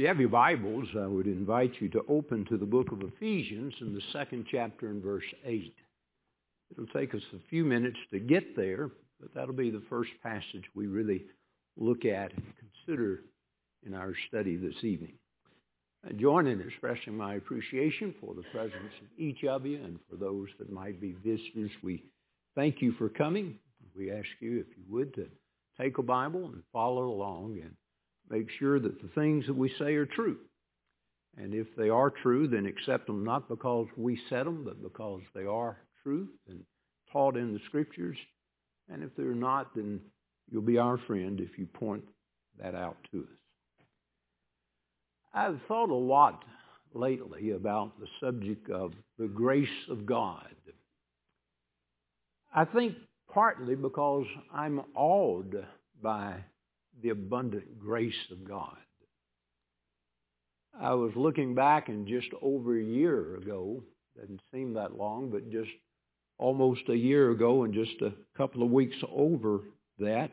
you have your Bibles, I would invite you to open to the book of Ephesians in the second chapter and verse 8. It'll take us a few minutes to get there, but that'll be the first passage we really look at and consider in our study this evening. I join in expressing my appreciation for the presence of each of you and for those that might be visitors. We thank you for coming. We ask you, if you would, to take a Bible and follow along and make sure that the things that we say are true. And if they are true, then accept them not because we said them, but because they are truth and taught in the Scriptures. And if they're not, then you'll be our friend if you point that out to us. I've thought a lot lately about the subject of the grace of God. I think partly because I'm awed by the abundant grace of God. I was looking back and just over a year ago, doesn't seem that long, but just almost a year ago and just a couple of weeks over that,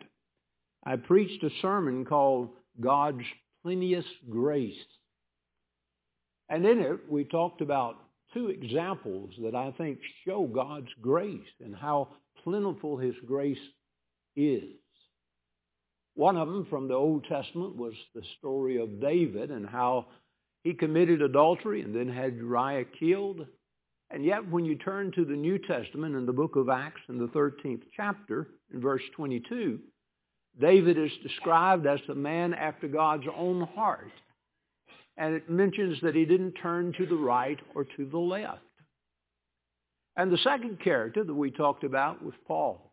I preached a sermon called God's Plenteous Grace. And in it, we talked about two examples that I think show God's grace and how plentiful His grace is. One of them from the Old Testament was the story of David and how he committed adultery and then had Uriah killed. And yet when you turn to the New Testament in the book of Acts in the 13th chapter, in verse 22, David is described as the man after God's own heart. And it mentions that he didn't turn to the right or to the left. And the second character that we talked about was Paul.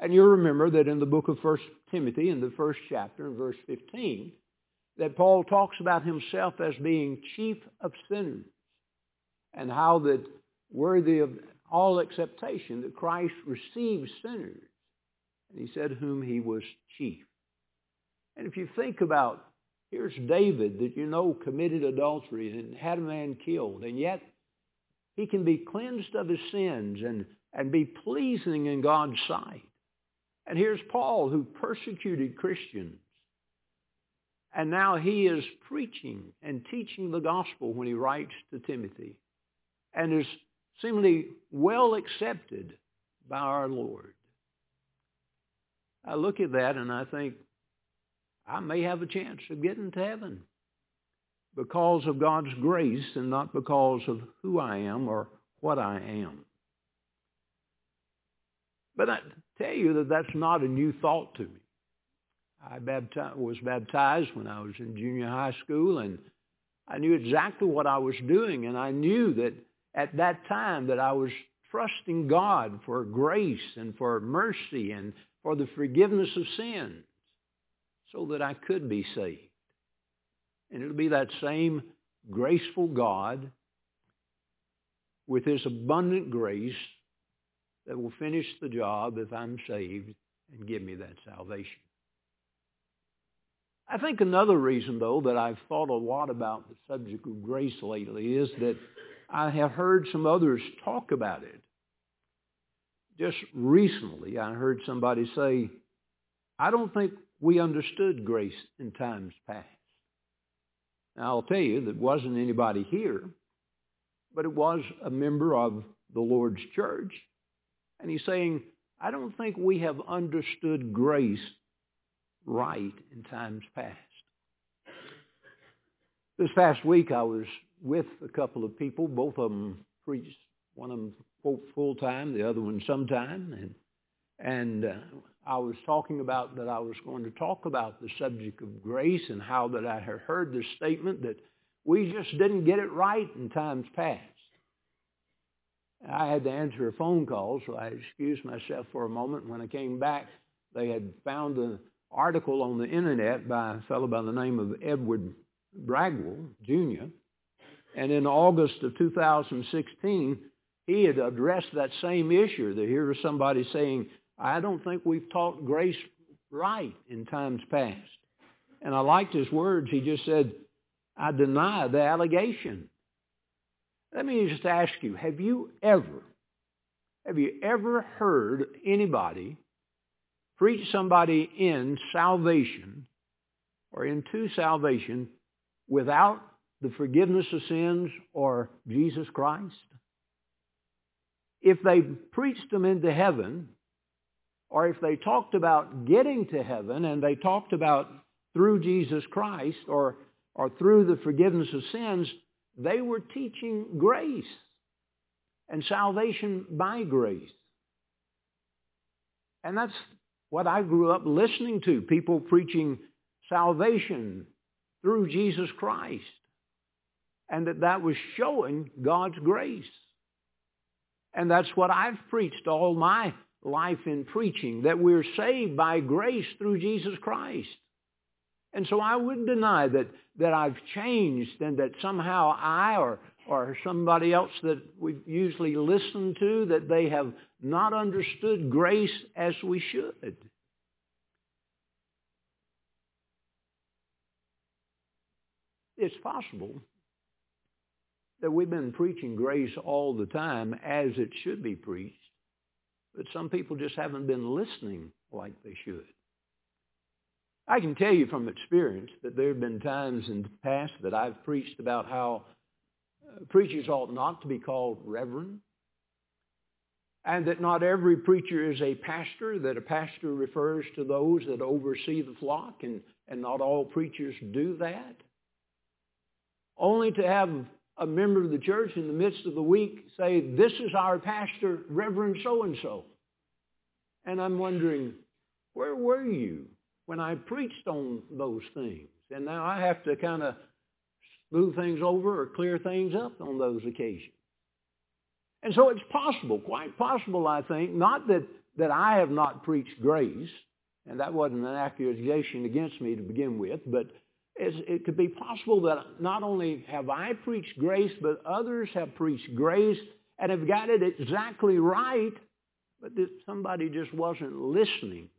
And you'll remember that in the book of 1 Timothy, in the first chapter, verse 15, that Paul talks about himself as being chief of sinners and how that worthy of all acceptation that Christ receives sinners. And he said whom he was chief. And if you think about, here's David that you know committed adultery and had a man killed, and yet he can be cleansed of his sins and, and be pleasing in God's sight. And here's Paul who persecuted Christians. And now he is preaching and teaching the gospel when he writes to Timothy and is seemingly well accepted by our Lord. I look at that and I think, I may have a chance of getting to heaven because of God's grace and not because of who I am or what I am. But tell you that that's not a new thought to me. I was baptized when I was in junior high school, and I knew exactly what I was doing, and I knew that at that time that I was trusting God for grace and for mercy and for the forgiveness of sins so that I could be saved. And it'll be that same graceful God with his abundant grace that will finish the job if I'm saved and give me that salvation. I think another reason, though, that I've thought a lot about the subject of grace lately is that I have heard some others talk about it. Just recently, I heard somebody say, I don't think we understood grace in times past. Now, I'll tell you, that wasn't anybody here, but it was a member of the Lord's church and he's saying, I don't think we have understood grace right in times past. This past week I was with a couple of people. Both of them preached. One of them full time, the other one sometime. And, and uh, I was talking about that I was going to talk about the subject of grace and how that I had heard this statement that we just didn't get it right in times past. I had to answer a phone call, so I excused myself for a moment. When I came back, they had found an article on the internet by a fellow by the name of Edward Bragwell, Jr. And in August of 2016, he had addressed that same issue. That here was somebody saying, I don't think we've taught grace right in times past. And I liked his words. He just said, I deny the allegation. Let me just ask you, have you ever, have you ever heard anybody preach somebody in salvation or into salvation without the forgiveness of sins or Jesus Christ? If they preached them into heaven, or if they talked about getting to heaven and they talked about through Jesus Christ or, or through the forgiveness of sins, they were teaching grace and salvation by grace. And that's what I grew up listening to, people preaching salvation through Jesus Christ. And that that was showing God's grace. And that's what I've preached all my life in preaching, that we're saved by grace through Jesus Christ. And so I wouldn't deny that, that I've changed and that somehow I or, or somebody else that we've usually listen to, that they have not understood grace as we should. It's possible that we've been preaching grace all the time as it should be preached, but some people just haven't been listening like they should. I can tell you from experience that there have been times in the past that I've preached about how uh, preachers ought not to be called reverend, and that not every preacher is a pastor, that a pastor refers to those that oversee the flock, and, and not all preachers do that. Only to have a member of the church in the midst of the week say, this is our pastor, Reverend so-and-so. And I'm wondering, where were you when I preached on those things? And now I have to kind of smooth things over or clear things up on those occasions. And so it's possible, quite possible, I think, not that, that I have not preached grace, and that wasn't an accusation against me to begin with, but it could be possible that not only have I preached grace, but others have preached grace and have got it exactly right, but that somebody just wasn't listening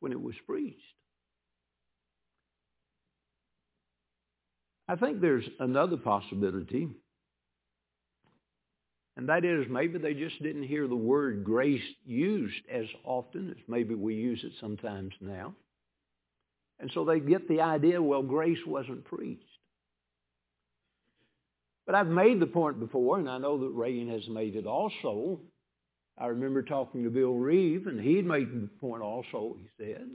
when it was preached. I think there's another possibility, and that is maybe they just didn't hear the word grace used as often as maybe we use it sometimes now. And so they get the idea, well, grace wasn't preached. But I've made the point before, and I know that Reagan has made it also. I remember talking to Bill Reeve, and he'd made the point also, he said,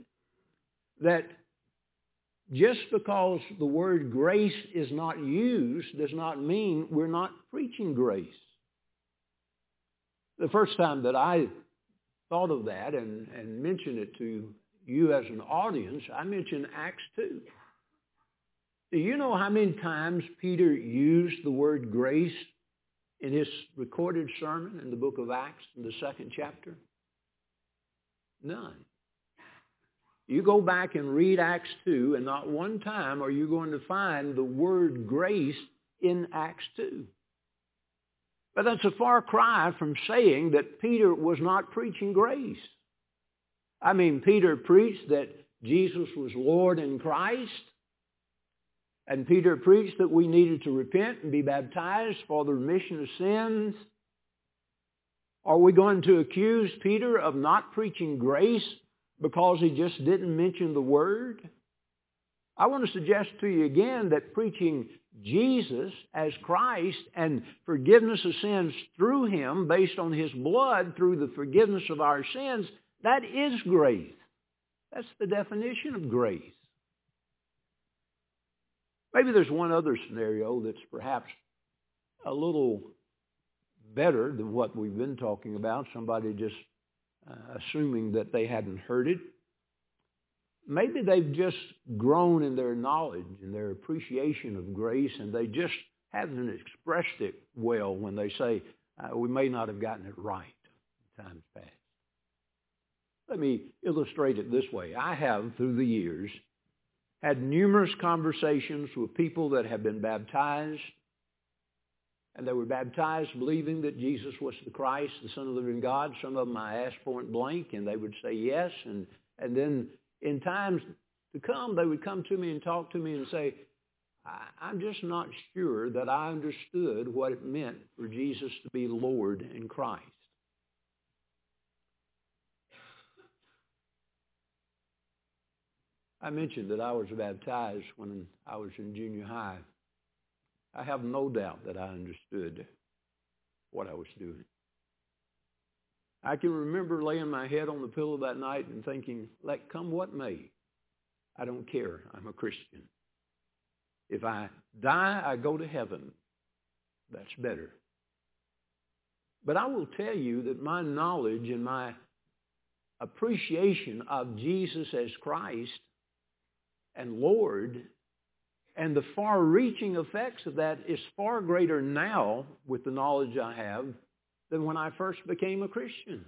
that just because the word grace is not used does not mean we're not preaching grace. The first time that I thought of that and, and mentioned it to you as an audience, I mentioned Acts 2. Do you know how many times Peter used the word grace in his recorded sermon in the book of Acts in the second chapter? None. You go back and read Acts 2, and not one time are you going to find the word grace in Acts 2. But that's a far cry from saying that Peter was not preaching grace. I mean, Peter preached that Jesus was Lord in Christ. And Peter preached that we needed to repent and be baptized for the remission of sins. Are we going to accuse Peter of not preaching grace because he just didn't mention the word? I want to suggest to you again that preaching Jesus as Christ and forgiveness of sins through him based on his blood through the forgiveness of our sins that is grace. That's the definition of grace. Maybe there's one other scenario that's perhaps a little better than what we've been talking about. Somebody just uh, assuming that they hadn't heard it. Maybe they've just grown in their knowledge and their appreciation of grace and they just haven't expressed it well when they say, uh, we may not have gotten it right in times past. Let me illustrate it this way. I have, through the years, had numerous conversations with people that have been baptized, and they were baptized believing that Jesus was the Christ, the Son of the living God. Some of them I asked point blank, and they would say yes. And, and then in times to come, they would come to me and talk to me and say, I'm just not sure that I understood what it meant for Jesus to be Lord in Christ. I mentioned that I was baptized when I was in junior high. I have no doubt that I understood what I was doing. I can remember laying my head on the pillow that night and thinking, let come what may, I don't care. I'm a Christian. If I die, I go to heaven. That's better. But I will tell you that my knowledge and my appreciation of Jesus as Christ and Lord and the far-reaching effects of that is far greater now with the knowledge I have than when I first became a Christian.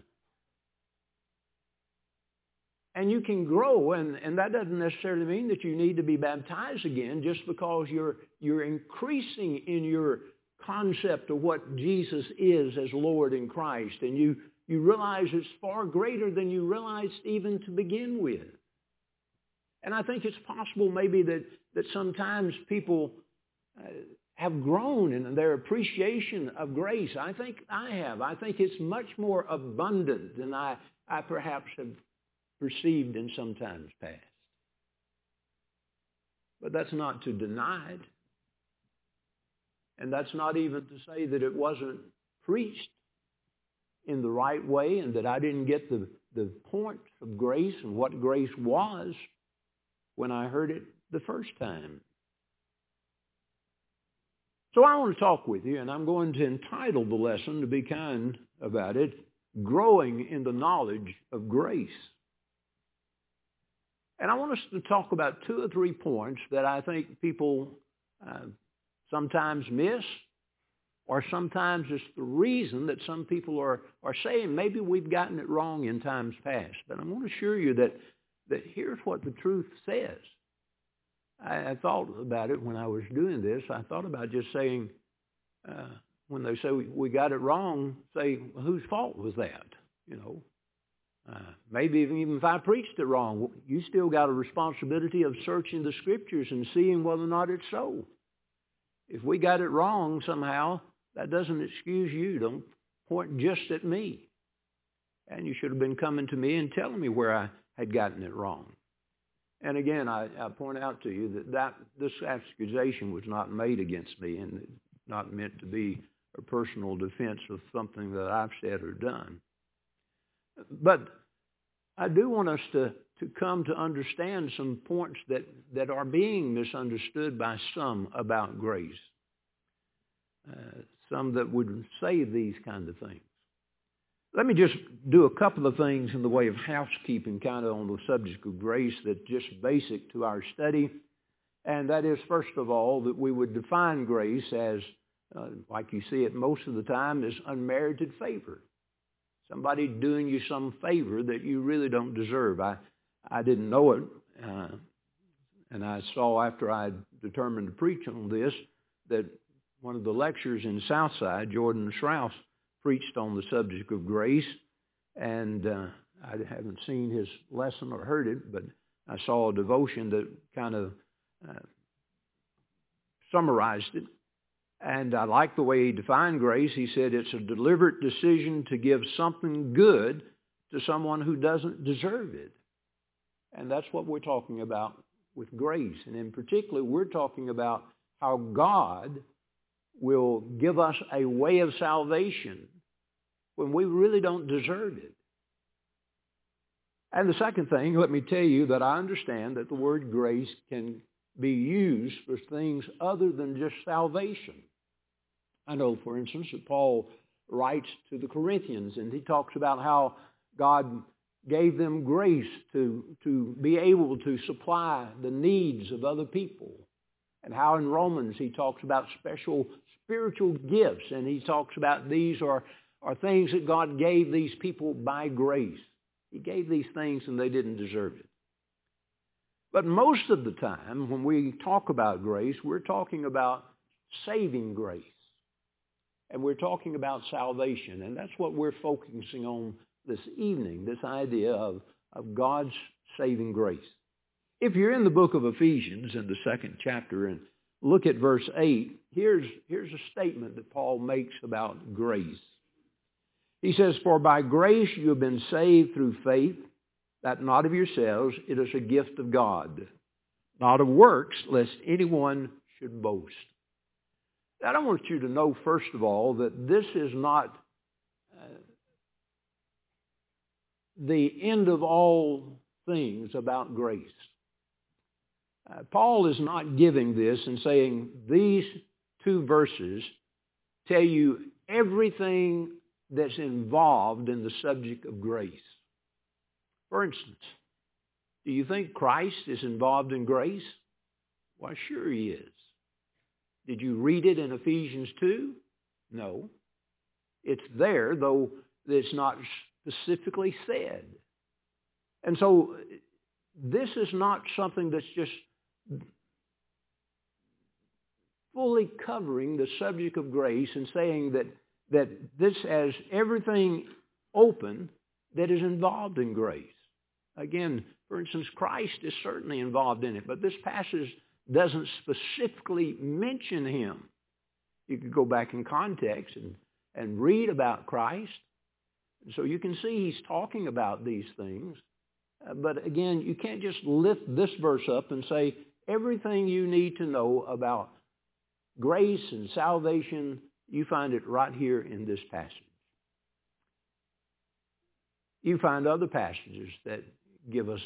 And you can grow, and, and that doesn't necessarily mean that you need to be baptized again just because you're, you're increasing in your concept of what Jesus is as Lord in Christ. And you, you realize it's far greater than you realized even to begin with. And I think it's possible maybe that, that sometimes people uh, have grown in their appreciation of grace. I think I have. I think it's much more abundant than I, I perhaps have perceived in some times past. But that's not to deny it. And that's not even to say that it wasn't preached in the right way and that I didn't get the, the point of grace and what grace was when I heard it the first time. So I want to talk with you, and I'm going to entitle the lesson, to be kind about it, Growing in the Knowledge of Grace. And I want us to talk about two or three points that I think people uh, sometimes miss, or sometimes it's the reason that some people are, are saying maybe we've gotten it wrong in times past. But I want to assure you that that here's what the truth says. I, I thought about it when I was doing this. I thought about just saying, uh, when they say we, we got it wrong, say, well, whose fault was that? You know, uh, maybe even if I preached it wrong, you still got a responsibility of searching the scriptures and seeing whether or not it's so. If we got it wrong somehow, that doesn't excuse you. Don't point just at me. And you should have been coming to me and telling me where I had gotten it wrong. And again, I, I point out to you that, that this accusation was not made against me and not meant to be a personal defense of something that I've said or done. But I do want us to, to come to understand some points that, that are being misunderstood by some about grace. Uh, some that would say these kind of things. Let me just do a couple of things in the way of housekeeping kind of on the subject of grace that's just basic to our study. And that is, first of all, that we would define grace as, uh, like you see it most of the time, as unmerited favor. Somebody doing you some favor that you really don't deserve. I, I didn't know it, uh, and I saw after I determined to preach on this that one of the lectures in Southside, Jordan Strauss, preached on the subject of grace, and uh, I haven't seen his lesson or heard it, but I saw a devotion that kind of uh, summarized it. And I like the way he defined grace. He said it's a deliberate decision to give something good to someone who doesn't deserve it. And that's what we're talking about with grace. And in particular, we're talking about how God will give us a way of salvation when we really don't deserve it. And the second thing, let me tell you that I understand that the word grace can be used for things other than just salvation. I know, for instance, that Paul writes to the Corinthians and he talks about how God gave them grace to, to be able to supply the needs of other people. And how in Romans he talks about special spiritual gifts and he talks about these are are things that God gave these people by grace. He gave these things and they didn't deserve it. But most of the time, when we talk about grace, we're talking about saving grace. And we're talking about salvation. And that's what we're focusing on this evening, this idea of, of God's saving grace. If you're in the book of Ephesians in the second chapter and look at verse 8, here's, here's a statement that Paul makes about grace. He says, For by grace you have been saved through faith. that not of yourselves, it is a gift of God, not of works, lest anyone should boast. Now, I want you to know, first of all, that this is not uh, the end of all things about grace. Uh, Paul is not giving this and saying these two verses tell you everything that's involved in the subject of grace. For instance, do you think Christ is involved in grace? Why, sure he is. Did you read it in Ephesians 2? No. It's there, though it's not specifically said. And so this is not something that's just fully covering the subject of grace and saying that, that this has everything open that is involved in grace. Again, for instance, Christ is certainly involved in it, but this passage doesn't specifically mention him. You could go back in context and, and read about Christ. So you can see he's talking about these things. But again, you can't just lift this verse up and say everything you need to know about grace and salvation, you find it right here in this passage. You find other passages that give us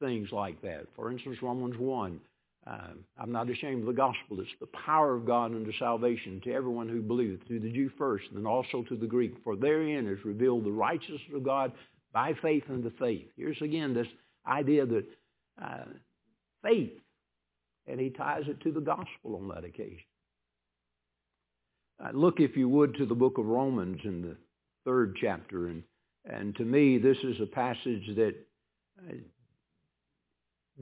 things like that. For instance, Romans 1. Uh, I'm not ashamed of the gospel. It's the power of God unto salvation to everyone who believeth, to the Jew first, and then also to the Greek. For therein is revealed the righteousness of God by faith unto faith. Here's again this idea that uh, faith, and he ties it to the gospel on that occasion. Uh, look, if you would, to the book of Romans in the third chapter, and and to me, this is a passage that uh,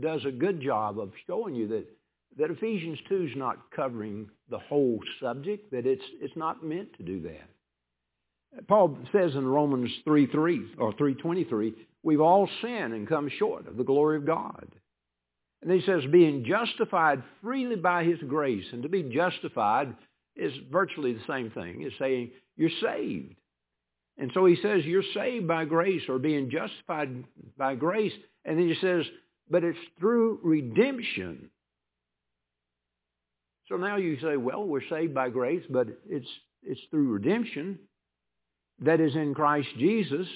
does a good job of showing you that, that Ephesians 2 is not covering the whole subject, that it's, it's not meant to do that. Paul says in Romans 3, 3 or 3.23, we've all sinned and come short of the glory of God. And he says, being justified freely by his grace. And to be justified is virtually the same thing as saying you're saved. And so he says you're saved by grace or being justified by grace. And then he says, but it's through redemption. So now you say, well, we're saved by grace, but it's, it's through redemption that is in Christ Jesus,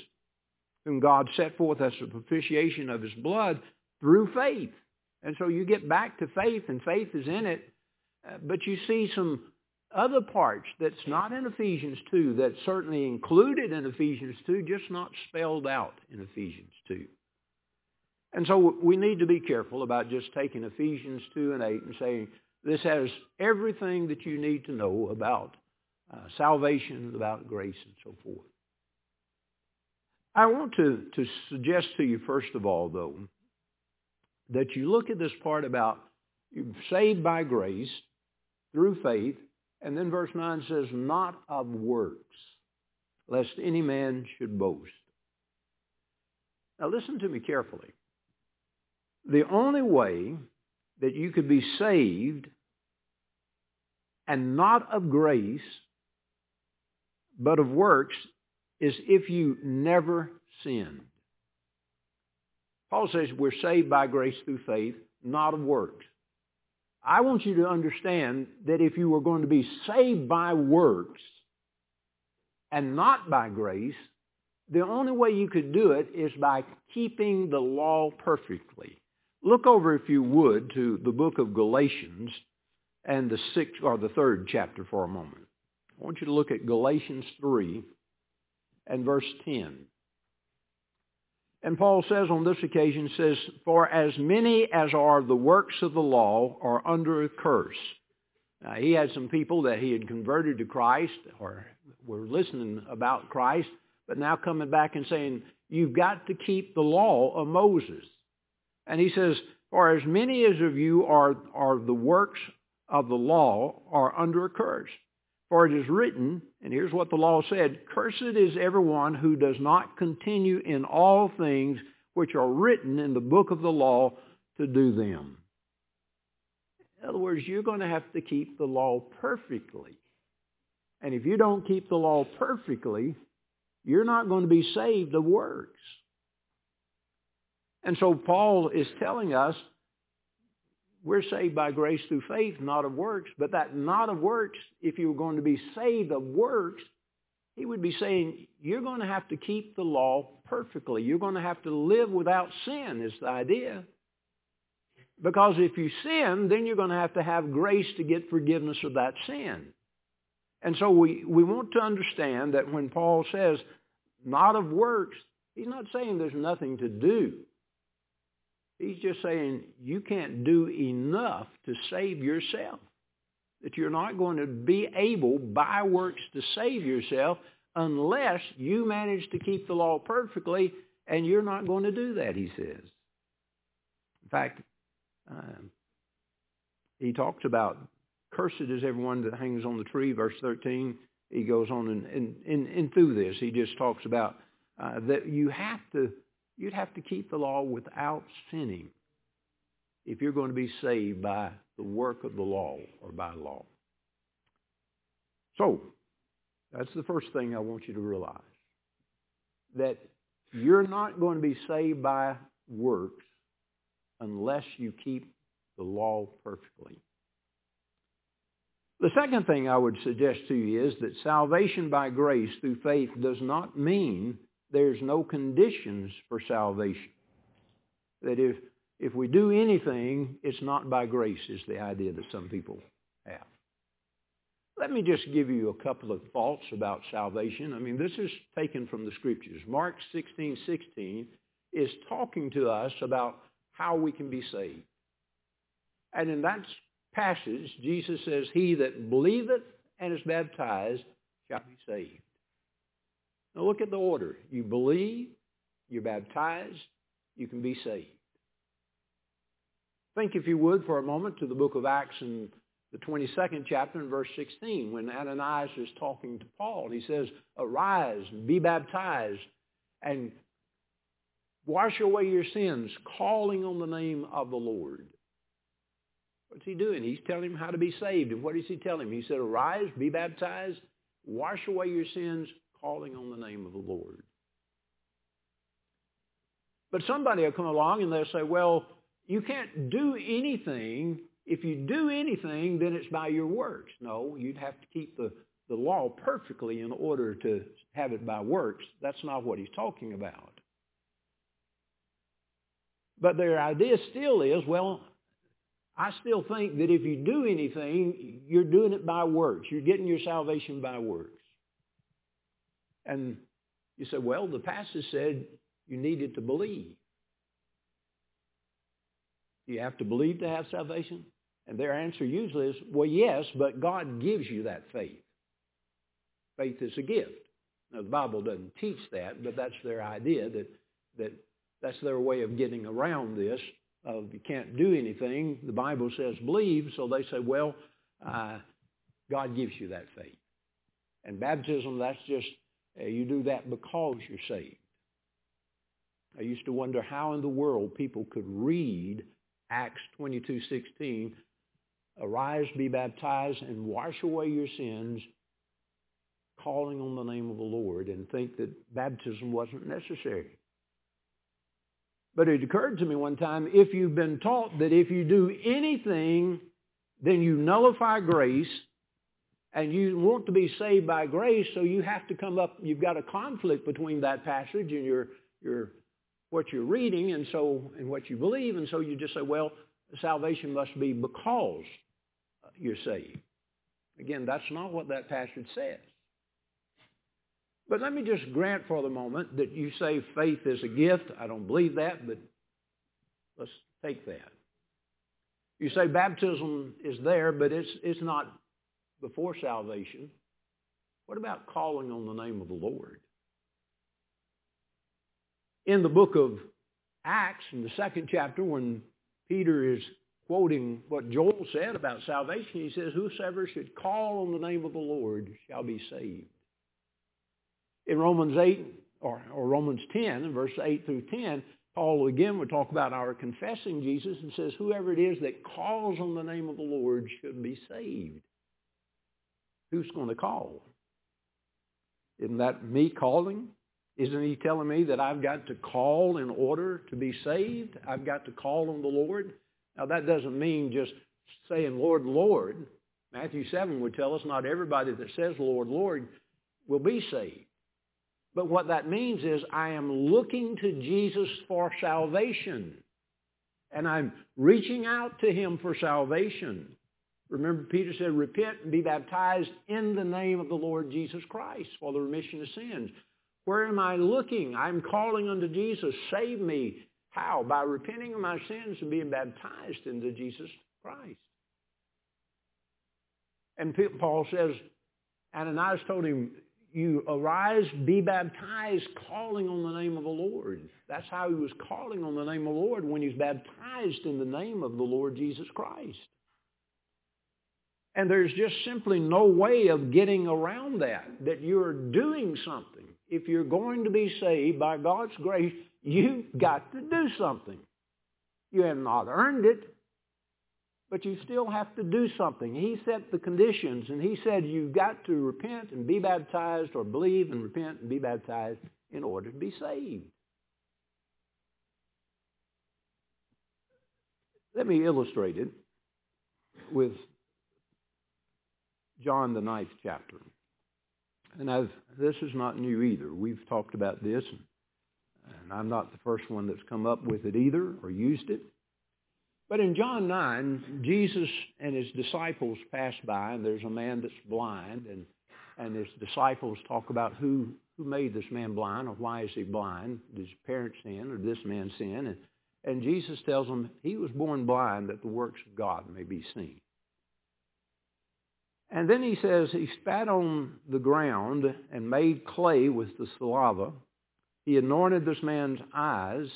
whom God set forth as the propitiation of his blood through faith. And so you get back to faith, and faith is in it. But you see some other parts that's not in Ephesians 2, that's certainly included in Ephesians 2, just not spelled out in Ephesians 2. And so we need to be careful about just taking Ephesians 2 and 8 and saying, this has everything that you need to know about uh, salvation, about grace, and so forth. I want to, to suggest to you, first of all, though, that you look at this part about you're saved by grace through faith, and then verse 9 says, not of works, lest any man should boast. Now listen to me carefully. The only way that you could be saved and not of grace, but of works, is if you never sinned. Paul says we're saved by grace through faith, not of works. I want you to understand that if you were going to be saved by works and not by grace, the only way you could do it is by keeping the law perfectly. Look over, if you would, to the book of Galatians and the sixth or the third chapter for a moment. I want you to look at Galatians 3 and verse 10. And Paul says on this occasion, says, For as many as are the works of the law are under a curse. Now, he had some people that he had converted to Christ or were listening about Christ, but now coming back and saying, you've got to keep the law of Moses. And he says, For as many as of you are, are the works of the law are under a curse. For it is written, and here's what the law said, Cursed is everyone who does not continue in all things which are written in the book of the law to do them. In other words, you're going to have to keep the law perfectly. And if you don't keep the law perfectly, you're not going to be saved of works. And so Paul is telling us we're saved by grace through faith, not of works. But that not of works, if you were going to be saved of works, he would be saying you're going to have to keep the law perfectly. You're going to have to live without sin is the idea. Because if you sin, then you're going to have to have grace to get forgiveness of that sin. And so we, we want to understand that when Paul says not of works, he's not saying there's nothing to do. He's just saying you can't do enough to save yourself. That you're not going to be able by works to save yourself unless you manage to keep the law perfectly, and you're not going to do that, he says. In fact, um, he talks about cursed is everyone that hangs on the tree, verse 13. He goes on and, and, and, and through this, he just talks about uh, that you have to You'd have to keep the law without sinning if you're going to be saved by the work of the law or by law. So, that's the first thing I want you to realize. That you're not going to be saved by works unless you keep the law perfectly. The second thing I would suggest to you is that salvation by grace through faith does not mean there's no conditions for salvation. That if, if we do anything, it's not by grace is the idea that some people have. Let me just give you a couple of thoughts about salvation. I mean, this is taken from the scriptures. Mark 16, 16 is talking to us about how we can be saved. And in that passage, Jesus says, he that believeth and is baptized shall be saved. Now look at the order. You believe, you're baptized, you can be saved. Think, if you would, for a moment to the book of Acts and the 22nd chapter and verse 16 when Ananias is talking to Paul. He says, arise be baptized and wash away your sins, calling on the name of the Lord. What's he doing? He's telling him how to be saved. And what does he tell him? He said, arise, be baptized, wash away your sins, calling on the name of the Lord. But somebody will come along and they'll say, well, you can't do anything. If you do anything, then it's by your works. No, you'd have to keep the, the law perfectly in order to have it by works. That's not what he's talking about. But their idea still is, well, I still think that if you do anything, you're doing it by works. You're getting your salvation by works. And you say, well, the pastor said you needed to believe. You have to believe to have salvation? And their answer usually is, well, yes, but God gives you that faith. Faith is a gift. Now, the Bible doesn't teach that, but that's their idea, that, that that's their way of getting around this. Of you can't do anything. The Bible says believe, so they say, well, uh, God gives you that faith. And baptism, that's just you do that because you're saved. I used to wonder how in the world people could read Acts 22:16, "Arise, be baptized, and wash away your sins, calling on the name of the Lord," and think that baptism wasn't necessary. But it occurred to me one time, if you've been taught that if you do anything, then you nullify grace, and you want to be saved by grace, so you have to come up, you've got a conflict between that passage and your, your, what you're reading and so, and what you believe, and so you just say, well, salvation must be because you're saved. Again, that's not what that passage says. But let me just grant for the moment that you say faith is a gift. I don't believe that, but let's take that. You say baptism is there, but it's, it's not before salvation, what about calling on the name of the Lord? In the book of Acts, in the second chapter, when Peter is quoting what Joel said about salvation, he says, whosoever should call on the name of the Lord shall be saved. In Romans 8, or, or Romans 10, verse 8 through 10, Paul again would talk about our confessing Jesus and says, whoever it is that calls on the name of the Lord should be saved who's going to call? Isn't that me calling? Isn't he telling me that I've got to call in order to be saved? I've got to call on the Lord? Now that doesn't mean just saying, Lord, Lord. Matthew 7 would tell us not everybody that says, Lord, Lord, will be saved. But what that means is I am looking to Jesus for salvation. And I'm reaching out to him for salvation. Remember, Peter said, repent and be baptized in the name of the Lord Jesus Christ for the remission of sins. Where am I looking? I'm calling unto Jesus. Save me. How? By repenting of my sins and being baptized into Jesus Christ. And Paul says, Ananias told him, you arise, be baptized, calling on the name of the Lord. That's how he was calling on the name of the Lord when he's baptized in the name of the Lord Jesus Christ. And there's just simply no way of getting around that, that you're doing something. If you're going to be saved by God's grace, you've got to do something. You have not earned it but you still have to do something. He set the conditions, and he said you've got to repent and be baptized, or believe and repent and be baptized in order to be saved. Let me illustrate it with John the ninth chapter. And I've, this is not new either. We've talked about this, and I'm not the first one that's come up with it either or used it. But in John 9, Jesus and his disciples pass by, and there's a man that's blind, and, and his disciples talk about who, who made this man blind, or why is he blind? Did his parents sin, or this man sin? And, and Jesus tells them he was born blind that the works of God may be seen. And then he says he spat on the ground and made clay with the saliva. He anointed this man's eyes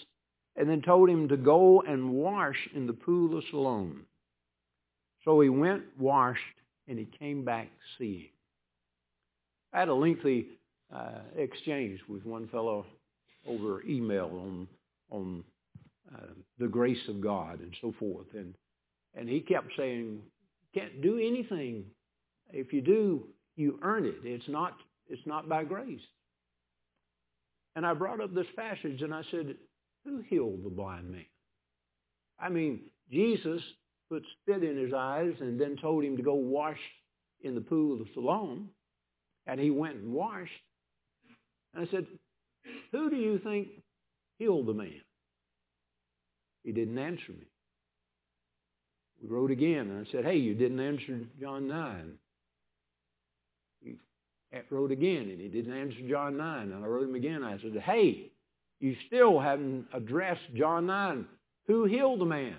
and then told him to go and wash in the pool of Siloam. So he went, washed, and he came back seeing. I had a lengthy uh, exchange with one fellow over email on on uh, the grace of God and so forth, and and he kept saying, "Can't do anything. If you do, you earn it. It's not it's not by grace." And I brought up this passage, and I said, who healed the blind man? I mean, Jesus put spit in his eyes and then told him to go wash in the pool of Siloam. And he went and washed. And I said, who do you think healed the man? He didn't answer me. We wrote again, and I said, hey, you didn't answer John 9. Wrote again, and he didn't answer John 9. And I wrote him again. I said, hey, you still haven't addressed John 9. Who healed the man?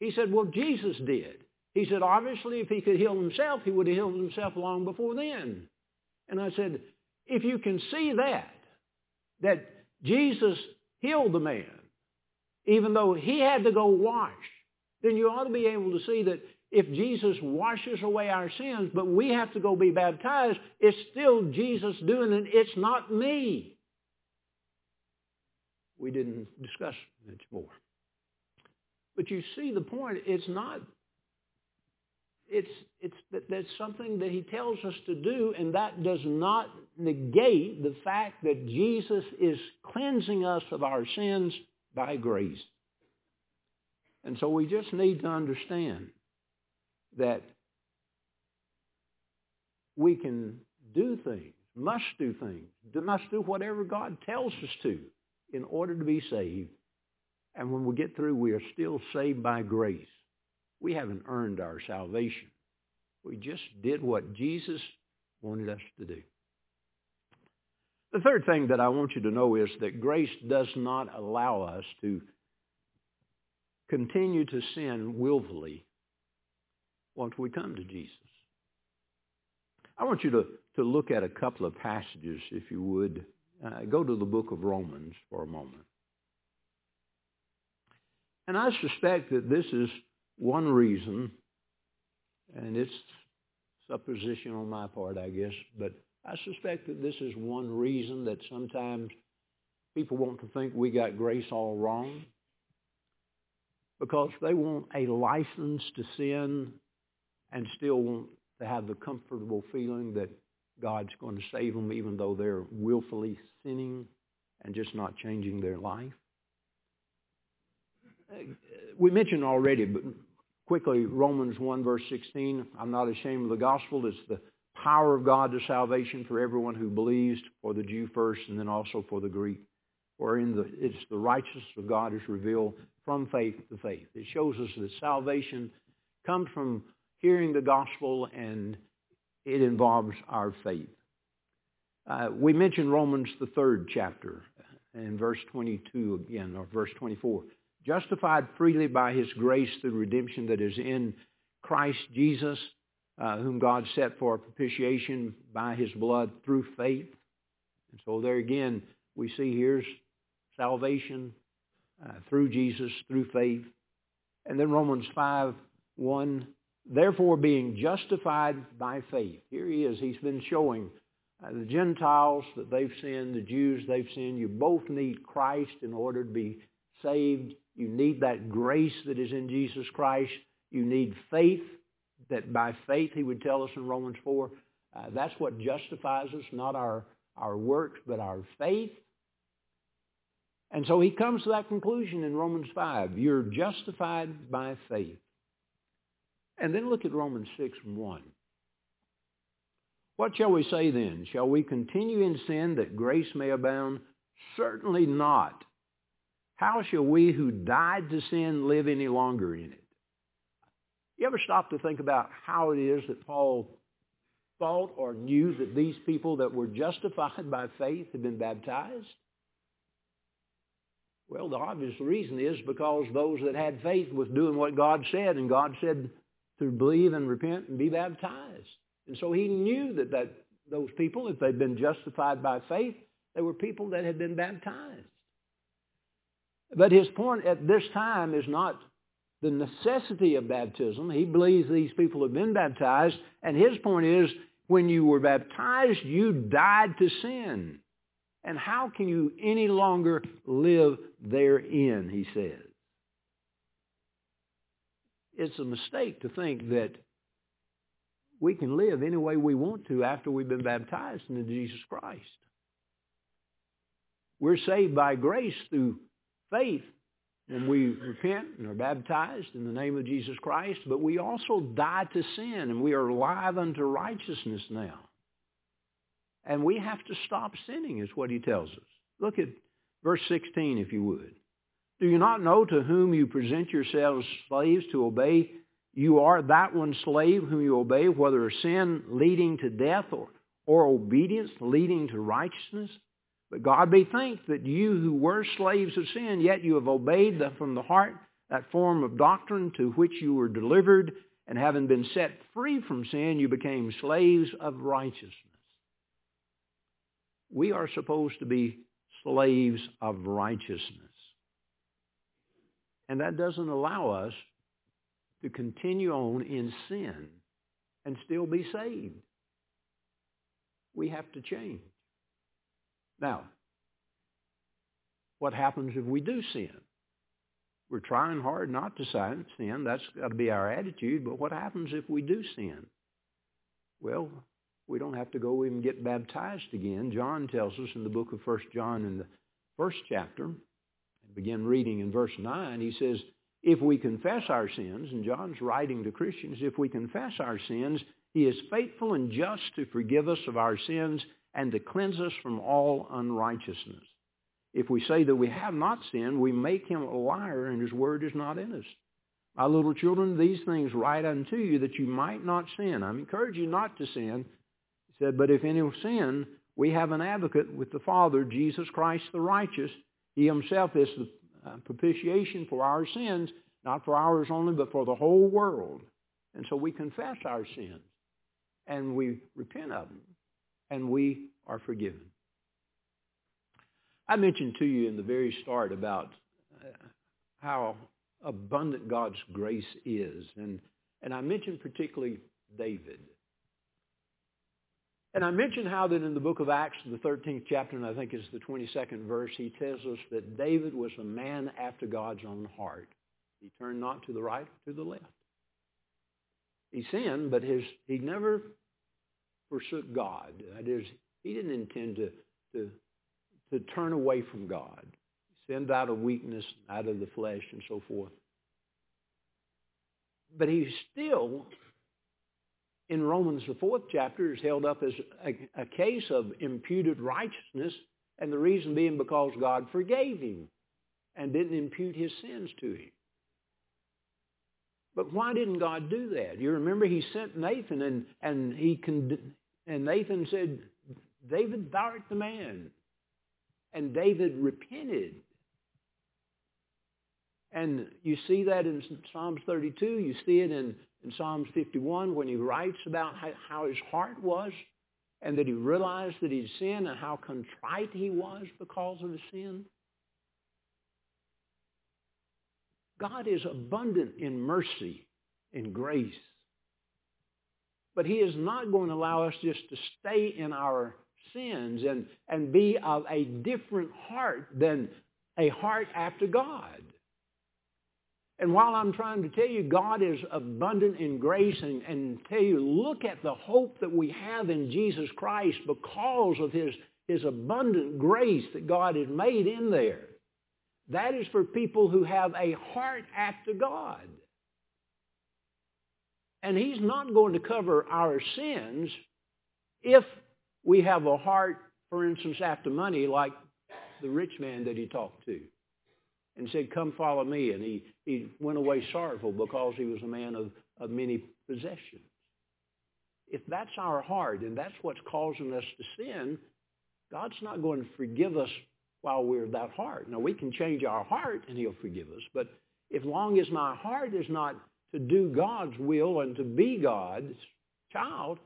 He said, well, Jesus did. He said, obviously, if he could heal himself, he would have healed himself long before then. And I said, if you can see that, that Jesus healed the man, even though he had to go wash, then you ought to be able to see that if Jesus washes away our sins, but we have to go be baptized, it's still Jesus doing it. It's not me we didn't discuss much more. But you see the point. It's not. It's it's that that's something that he tells us to do, and that does not negate the fact that Jesus is cleansing us of our sins by grace. And so we just need to understand that we can do things, must do things, must do whatever God tells us to in order to be saved. And when we get through, we are still saved by grace. We haven't earned our salvation. We just did what Jesus wanted us to do. The third thing that I want you to know is that grace does not allow us to continue to sin willfully once we come to Jesus. I want you to, to look at a couple of passages, if you would, uh, go to the book of Romans for a moment. And I suspect that this is one reason, and it's supposition on my part, I guess, but I suspect that this is one reason that sometimes people want to think we got grace all wrong because they want a license to sin and still want to have the comfortable feeling that God's going to save them even though they're willfully sinning and just not changing their life. We mentioned already, but quickly, Romans 1 verse 16, I'm not ashamed of the gospel. It's the power of God to salvation for everyone who believes, for the Jew first and then also for the Greek. For in the, it's the righteousness of God is revealed from faith to faith. It shows us that salvation comes from hearing the gospel and it involves our faith. Uh, we mentioned Romans, the third chapter, in verse 22 again, or verse 24. Justified freely by his grace through redemption that is in Christ Jesus, uh, whom God set for propitiation by his blood through faith. And so there again, we see here's salvation uh, through Jesus, through faith. And then Romans 5, 1, therefore being justified by faith. Here he is. He's been showing uh, the Gentiles that they've sinned, the Jews they've sinned. You both need Christ in order to be saved. You need that grace that is in Jesus Christ. You need faith that by faith, he would tell us in Romans 4, uh, that's what justifies us, not our, our works, but our faith. And so he comes to that conclusion in Romans 5. You're justified by faith. And then look at Romans 6 and 1. What shall we say then? Shall we continue in sin that grace may abound? Certainly not. How shall we who died to sin live any longer in it? You ever stop to think about how it is that Paul thought or knew that these people that were justified by faith had been baptized? Well, the obvious reason is because those that had faith was doing what God said, and God said to believe and repent and be baptized. And so he knew that, that those people, if they'd been justified by faith, they were people that had been baptized. But his point at this time is not the necessity of baptism. He believes these people have been baptized. And his point is, when you were baptized, you died to sin. And how can you any longer live therein, he says. It's a mistake to think that we can live any way we want to after we've been baptized into Jesus Christ. We're saved by grace through faith when we repent and are baptized in the name of Jesus Christ, but we also die to sin and we are alive unto righteousness now. And we have to stop sinning is what he tells us. Look at verse 16 if you would. Do you not know to whom you present yourselves slaves to obey? You are that one slave whom you obey, whether sin leading to death or, or obedience leading to righteousness. But God be thanked that you who were slaves of sin, yet you have obeyed the, from the heart that form of doctrine to which you were delivered, and having been set free from sin, you became slaves of righteousness. We are supposed to be slaves of righteousness. And that doesn't allow us to continue on in sin and still be saved. We have to change. Now, what happens if we do sin? We're trying hard not to sin. That's got to be our attitude. But what happens if we do sin? Well, we don't have to go even get baptized again. John tells us in the book of First John in the first chapter, begin reading in verse 9, he says, if we confess our sins, and John's writing to Christians, if we confess our sins, he is faithful and just to forgive us of our sins and to cleanse us from all unrighteousness. If we say that we have not sinned, we make him a liar and his word is not in us. My little children, these things write unto you that you might not sin. I encourage you not to sin. He said, but if any sin, we have an advocate with the Father, Jesus Christ the righteous. He himself is the uh, propitiation for our sins, not for ours only, but for the whole world. And so we confess our sins and we repent of them and we are forgiven. I mentioned to you in the very start about uh, how abundant God's grace is. And, and I mentioned particularly David. And I mentioned how that in the book of Acts, the 13th chapter, and I think it's the 22nd verse, he tells us that David was a man after God's own heart. He turned not to the right or to the left. He sinned, but his, he never forsook God. That is, he didn't intend to, to, to turn away from God. Send out of weakness, out of the flesh, and so forth. But he still, in Romans, the fourth chapter, is held up as a, a case of imputed righteousness, and the reason being because God forgave him and didn't impute his sins to him. But why didn't God do that? You remember he sent Nathan and, and he and Nathan said, David, thou art the man. And David repented. And you see that in Psalms 32. You see it in, in Psalms 51 when he writes about how, how his heart was and that he realized that he'd sinned and how contrite he was because of his sin. God is abundant in mercy and grace. But he is not going to allow us just to stay in our sins and, and be of a different heart than a heart after God. And while I'm trying to tell you God is abundant in grace and, and tell you, look at the hope that we have in Jesus Christ because of his, his abundant grace that God has made in there. That is for people who have a heart after God. And he's not going to cover our sins if we have a heart, for instance, after money like the rich man that he talked to and said, come follow me. And he, he went away sorrowful because he was a man of, of many possessions. If that's our heart and that's what's causing us to sin, God's not going to forgive us while we're that heart. Now, we can change our heart and he'll forgive us, but as long as my heart is not to do God's will and to be God's child,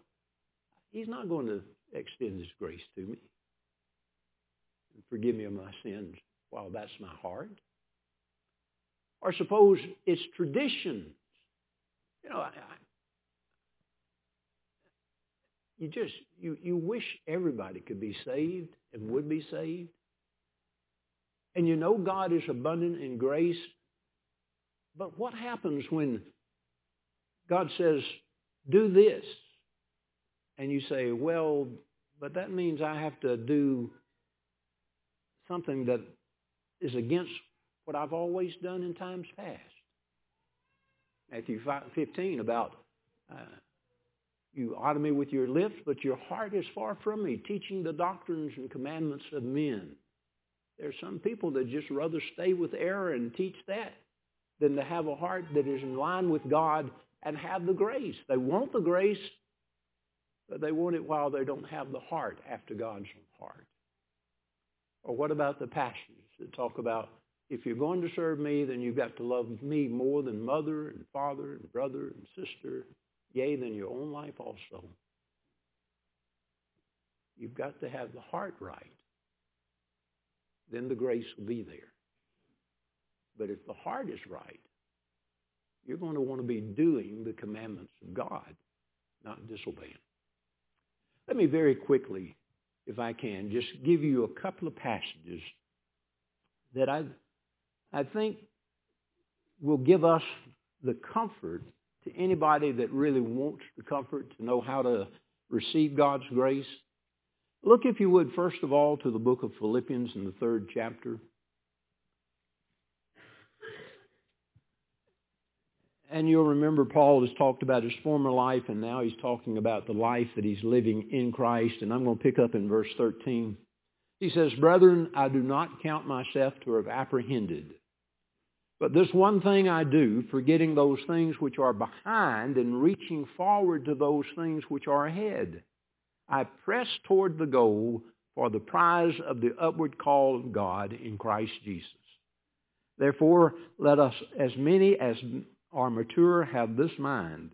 he's not going to extend his grace to me and forgive me of my sins while that's my heart. Or suppose it's tradition. You know, I, you just, you, you wish everybody could be saved and would be saved. And you know God is abundant in grace. But what happens when God says, do this? And you say, well, but that means I have to do something that is against what I've always done in times past. Matthew 15 about uh, you honor me with your lips, but your heart is far from me, teaching the doctrines and commandments of men. There are some people that just rather stay with error and teach that than to have a heart that is in line with God and have the grace. They want the grace, but they want it while they don't have the heart after God's heart. Or what about the passions that talk about if you're going to serve me, then you've got to love me more than mother and father and brother and sister, yea, than your own life also. You've got to have the heart right then the grace will be there. But if the heart is right, you're going to want to be doing the commandments of God, not disobeying. Let me very quickly, if I can, just give you a couple of passages that I, I think will give us the comfort to anybody that really wants the comfort to know how to receive God's grace Look, if you would, first of all, to the book of Philippians in the third chapter. And you'll remember Paul has talked about his former life, and now he's talking about the life that he's living in Christ. And I'm going to pick up in verse 13. He says, Brethren, I do not count myself to have apprehended. But this one thing I do, forgetting those things which are behind and reaching forward to those things which are ahead. I press toward the goal for the prize of the upward call of God in Christ Jesus. Therefore, let us, as many as are mature, have this mind.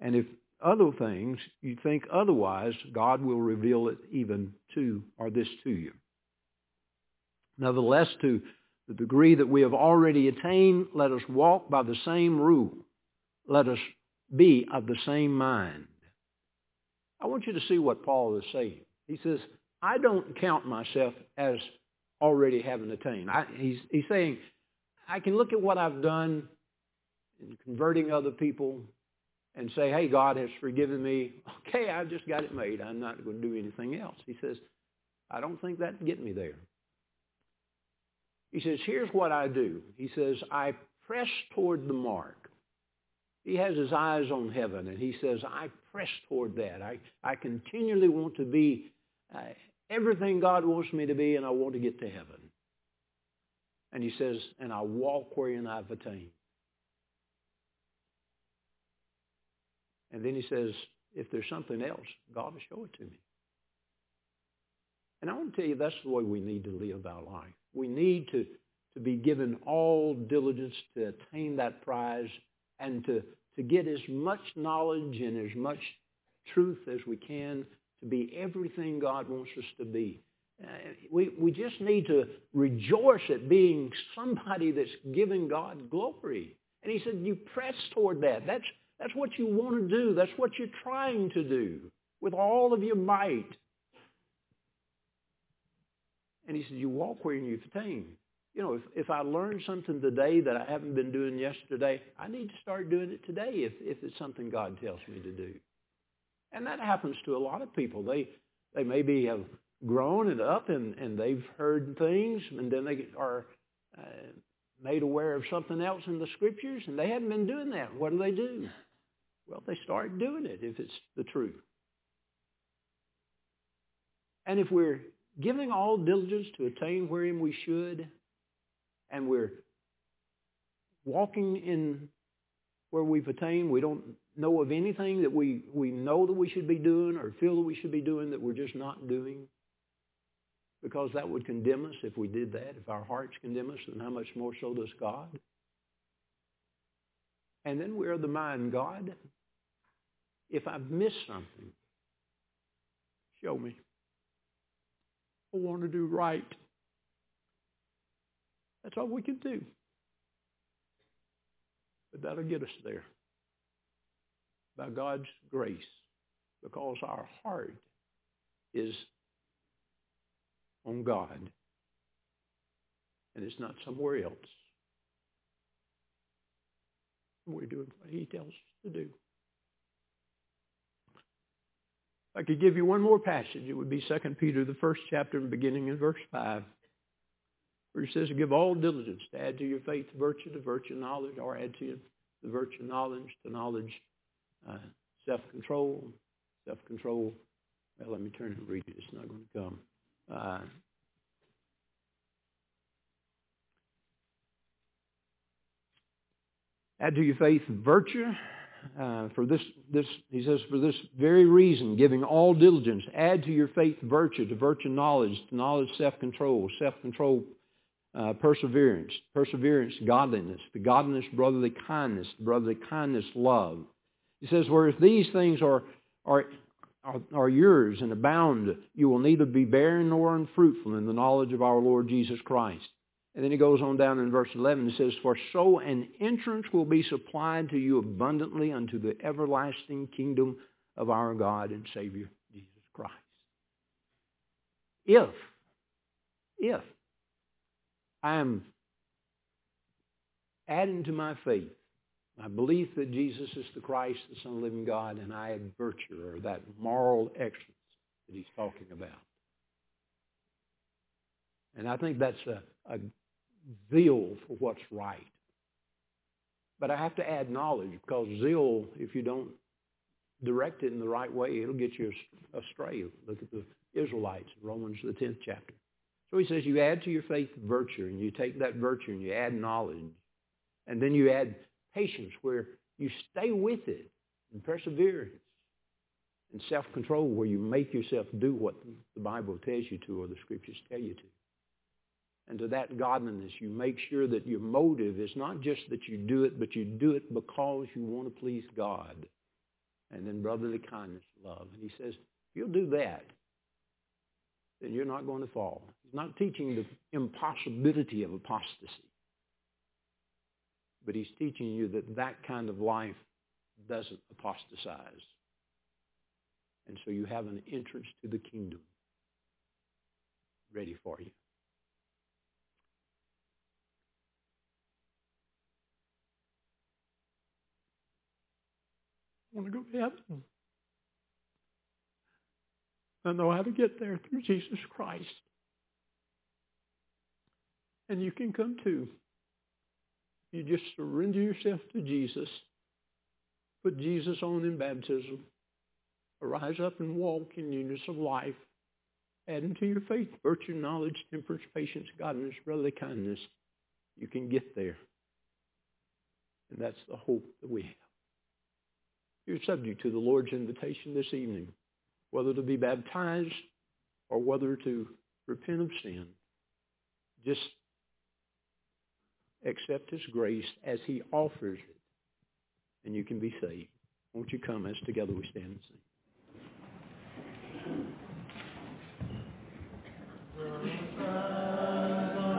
And if other things you think otherwise, God will reveal it even to, or this to you. Nevertheless, to the degree that we have already attained, let us walk by the same rule. Let us be of the same mind. I want you to see what Paul is saying. He says, I don't count myself as already having attained. I, he's, he's saying, I can look at what I've done in converting other people and say, hey, God has forgiven me. Okay, I've just got it made. I'm not going to do anything else. He says, I don't think that can get me there. He says, here's what I do. He says, I press toward the mark. He has his eyes on heaven, and he says, I press toward that. I, I continually want to be uh, everything God wants me to be, and I want to get to heaven. And he says, and I walk wherein I've attained. And then he says, if there's something else, God will show it to me. And I want to tell you, that's the way we need to live our life. We need to, to be given all diligence to attain that prize and to, to get as much knowledge and as much truth as we can to be everything God wants us to be. Uh, we, we just need to rejoice at being somebody that's giving God glory. And he said, you press toward that. That's, that's what you want to do. That's what you're trying to do with all of your might. And he said, you walk where you've attained. You know, if, if I learn something today that I haven't been doing yesterday, I need to start doing it today if, if it's something God tells me to do. And that happens to a lot of people. They, they maybe have grown and up and, and they've heard things and then they are uh, made aware of something else in the scriptures and they haven't been doing that. What do they do? Well, they start doing it if it's the truth. And if we're giving all diligence to attain wherein we should, and we're walking in where we've attained, we don't know of anything that we, we know that we should be doing or feel that we should be doing that we're just not doing, because that would condemn us if we did that. If our hearts condemn us, then how much more so does God? And then we're the mind, God, if I've missed something, show me. I want to do right. That's all we can do. But that'll get us there. By God's grace. Because our heart is on God. And it's not somewhere else. We're doing what he tells us to do. I could give you one more passage. It would be 2 Peter, the first chapter, beginning in verse 5, where he says, give all diligence to add to your faith virtue, to virtue knowledge, or add to the virtue knowledge, to knowledge uh, self-control, self-control. Well, let me turn and read it. It's not going to come. Uh, add to your faith virtue, uh, for this, this, he says, for this very reason, giving all diligence, add to your faith virtue, to virtue knowledge, to knowledge self-control, self-control uh, perseverance, perseverance godliness, godliness brotherly kindness, brotherly kindness love. He says, where if these things are, are, are, are yours and abound, you will neither be barren nor unfruitful in the knowledge of our Lord Jesus Christ. And then he goes on down in verse 11 and says, For so an entrance will be supplied to you abundantly unto the everlasting kingdom of our God and Savior, Jesus Christ. If, if I am adding to my faith my belief that Jesus is the Christ, the Son of the living God, and I add virtue or that moral excellence that he's talking about. And I think that's a, a zeal for what's right. But I have to add knowledge because zeal, if you don't direct it in the right way, it'll get you astray. Look at the Israelites, Romans the 10th chapter. So he says you add to your faith virtue, and you take that virtue and you add knowledge. And then you add patience where you stay with it and perseverance and self-control where you make yourself do what the Bible tells you to or the scriptures tell you to and to that godliness, you make sure that your motive is not just that you do it, but you do it because you want to please God. And then brotherly kindness, love. And he says, if you'll do that, then you're not going to fall. He's not teaching the impossibility of apostasy. But he's teaching you that that kind of life doesn't apostatize. And so you have an entrance to the kingdom ready for you. Want to go to heaven. I know how to get there through Jesus Christ. And you can come too. You just surrender yourself to Jesus. Put Jesus on in baptism. Arise up and walk in newness of life. Adding to your faith virtue, knowledge, temperance, patience, godliness, brotherly kindness. You can get there. And that's the hope that we have. You're subject to the Lord's invitation this evening, whether to be baptized or whether to repent of sin. Just accept his grace as he offers it, and you can be saved. Won't you come as together we stand and sing?